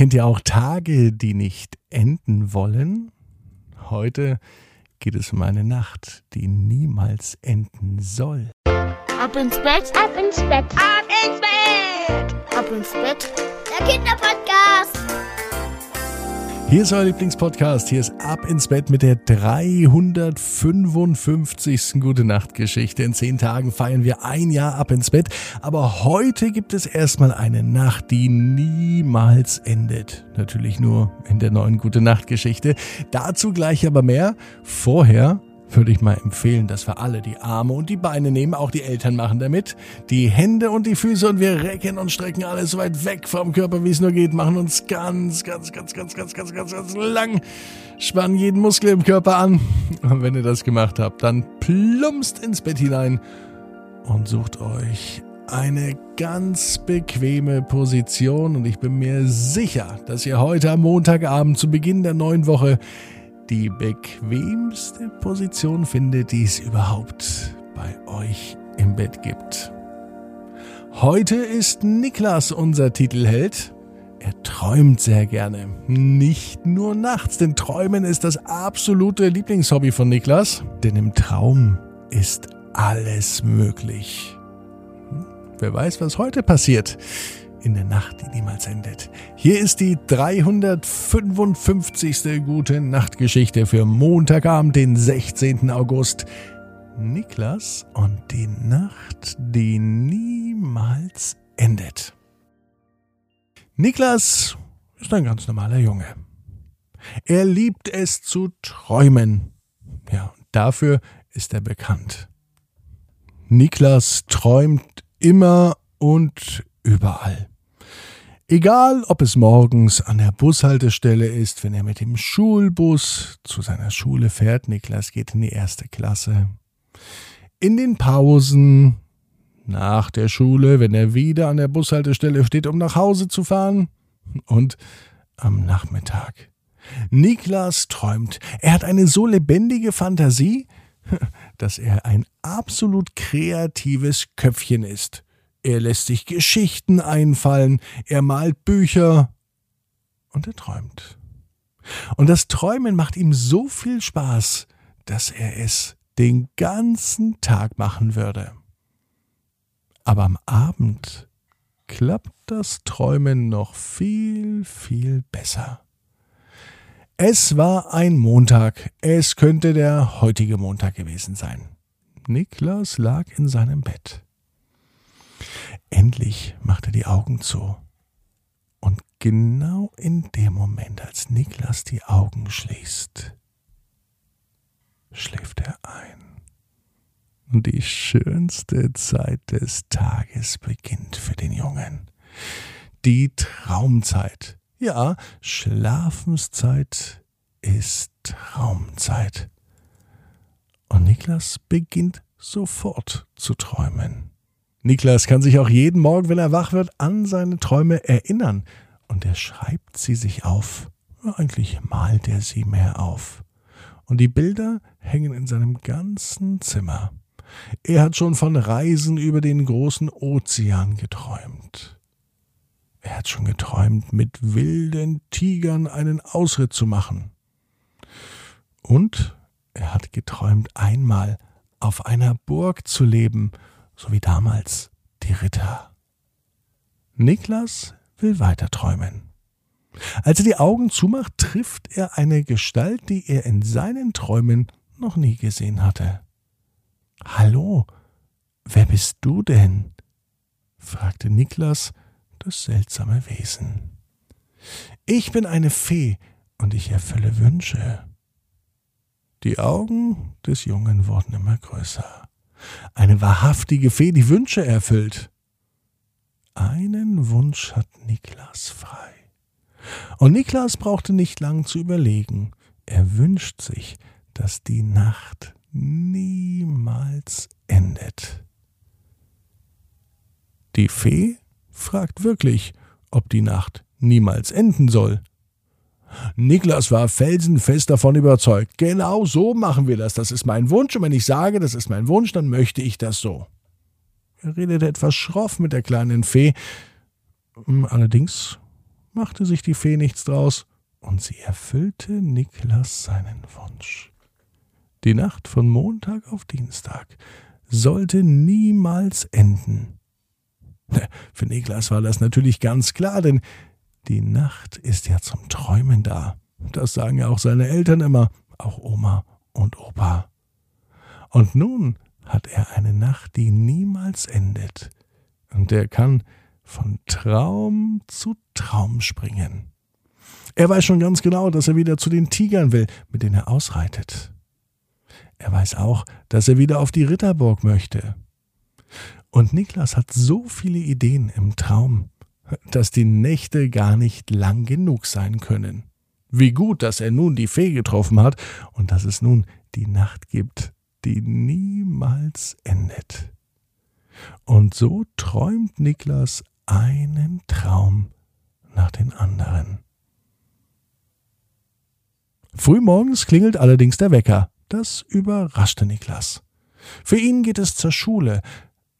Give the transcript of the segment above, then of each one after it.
Kennt ihr auch Tage, die nicht enden wollen? Heute geht es um eine Nacht, die niemals enden soll. Ab ins Bett, ab ins Bett, ab ins Bett, ab ins Bett. Der Kinderpodcast. Hier ist euer Lieblingspodcast. Hier ist Ab ins Bett mit der 355. Gute Nacht Geschichte. In zehn Tagen feiern wir ein Jahr Ab ins Bett. Aber heute gibt es erstmal eine Nacht, die niemals endet. Natürlich nur in der neuen Gute Nacht Geschichte. Dazu gleich aber mehr. Vorher würde ich mal empfehlen, dass wir alle die Arme und die Beine nehmen, auch die Eltern machen damit, die Hände und die Füße und wir recken und strecken alles so weit weg vom Körper, wie es nur geht, machen uns ganz, ganz, ganz, ganz, ganz, ganz, ganz, ganz lang, spannen jeden Muskel im Körper an. Und wenn ihr das gemacht habt, dann plumpst ins Bett hinein und sucht euch eine ganz bequeme Position. Und ich bin mir sicher, dass ihr heute am Montagabend zu Beginn der neuen Woche die bequemste Position findet, die es überhaupt bei euch im Bett gibt. Heute ist Niklas unser Titelheld. Er träumt sehr gerne. Nicht nur nachts, denn Träumen ist das absolute Lieblingshobby von Niklas. Denn im Traum ist alles möglich. Hm? Wer weiß, was heute passiert in der Nacht, die niemals endet. Hier ist die 355. Gute Nachtgeschichte für Montagabend, den 16. August. Niklas und die Nacht, die niemals endet. Niklas ist ein ganz normaler Junge. Er liebt es zu träumen. Ja, dafür ist er bekannt. Niklas träumt immer und überall. Egal, ob es morgens an der Bushaltestelle ist, wenn er mit dem Schulbus zu seiner Schule fährt, Niklas geht in die erste Klasse. In den Pausen, nach der Schule, wenn er wieder an der Bushaltestelle steht, um nach Hause zu fahren. Und am Nachmittag. Niklas träumt. Er hat eine so lebendige Fantasie, dass er ein absolut kreatives Köpfchen ist. Er lässt sich Geschichten einfallen, er malt Bücher und er träumt. Und das Träumen macht ihm so viel Spaß, dass er es den ganzen Tag machen würde. Aber am Abend klappt das Träumen noch viel, viel besser. Es war ein Montag, es könnte der heutige Montag gewesen sein. Niklas lag in seinem Bett. Endlich macht er die Augen zu. Und genau in dem Moment, als Niklas die Augen schließt, schläft er ein. Und die schönste Zeit des Tages beginnt für den Jungen. Die Traumzeit. Ja, Schlafenszeit ist Traumzeit. Und Niklas beginnt sofort zu träumen. Niklas kann sich auch jeden Morgen, wenn er wach wird, an seine Träume erinnern. Und er schreibt sie sich auf. Eigentlich malt er sie mehr auf. Und die Bilder hängen in seinem ganzen Zimmer. Er hat schon von Reisen über den großen Ozean geträumt. Er hat schon geträumt, mit wilden Tigern einen Ausritt zu machen. Und er hat geträumt, einmal auf einer Burg zu leben so wie damals die Ritter. Niklas will weiter träumen. Als er die Augen zumacht, trifft er eine Gestalt, die er in seinen Träumen noch nie gesehen hatte. Hallo, wer bist du denn? fragte Niklas das seltsame Wesen. Ich bin eine Fee und ich erfülle Wünsche. Die Augen des Jungen wurden immer größer. Eine wahrhaftige Fee, die Wünsche erfüllt. Einen Wunsch hat Niklas frei. Und Niklas brauchte nicht lang zu überlegen. Er wünscht sich, dass die Nacht niemals endet. Die Fee fragt wirklich, ob die Nacht niemals enden soll. Niklas war felsenfest davon überzeugt. Genau so machen wir das. Das ist mein Wunsch. Und wenn ich sage, das ist mein Wunsch, dann möchte ich das so. Er redete etwas schroff mit der kleinen Fee. Allerdings machte sich die Fee nichts draus, und sie erfüllte Niklas seinen Wunsch. Die Nacht von Montag auf Dienstag sollte niemals enden. Für Niklas war das natürlich ganz klar, denn die Nacht ist ja zum Träumen da. Das sagen ja auch seine Eltern immer, auch Oma und Opa. Und nun hat er eine Nacht, die niemals endet. Und er kann von Traum zu Traum springen. Er weiß schon ganz genau, dass er wieder zu den Tigern will, mit denen er ausreitet. Er weiß auch, dass er wieder auf die Ritterburg möchte. Und Niklas hat so viele Ideen im Traum, dass die Nächte gar nicht lang genug sein können. Wie gut, dass er nun die Fee getroffen hat und dass es nun die Nacht gibt, die niemals endet. Und so träumt Niklas einen Traum nach den anderen. Frühmorgens klingelt allerdings der Wecker. Das überraschte Niklas. Für ihn geht es zur Schule.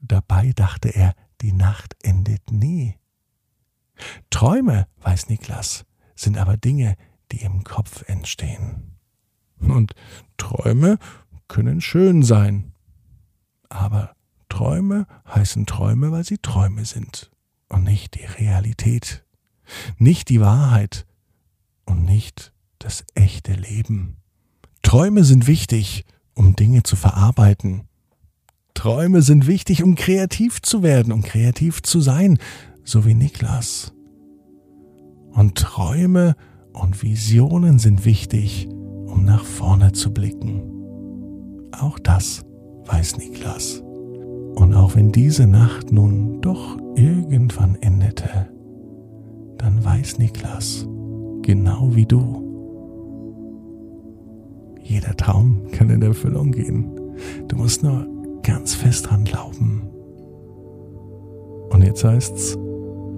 Dabei dachte er, die Nacht endet nie. Träume, weiß Niklas, sind aber Dinge, die im Kopf entstehen. Und Träume können schön sein. Aber Träume heißen Träume, weil sie Träume sind und nicht die Realität, nicht die Wahrheit und nicht das echte Leben. Träume sind wichtig, um Dinge zu verarbeiten. Träume sind wichtig, um kreativ zu werden, um kreativ zu sein, so wie Niklas. Und Träume und Visionen sind wichtig, um nach vorne zu blicken. Auch das weiß Niklas. Und auch wenn diese Nacht nun doch irgendwann endete, dann weiß Niklas, genau wie du, jeder Traum kann in Erfüllung gehen. Du musst nur ganz fest dran glauben. Und jetzt heißt's,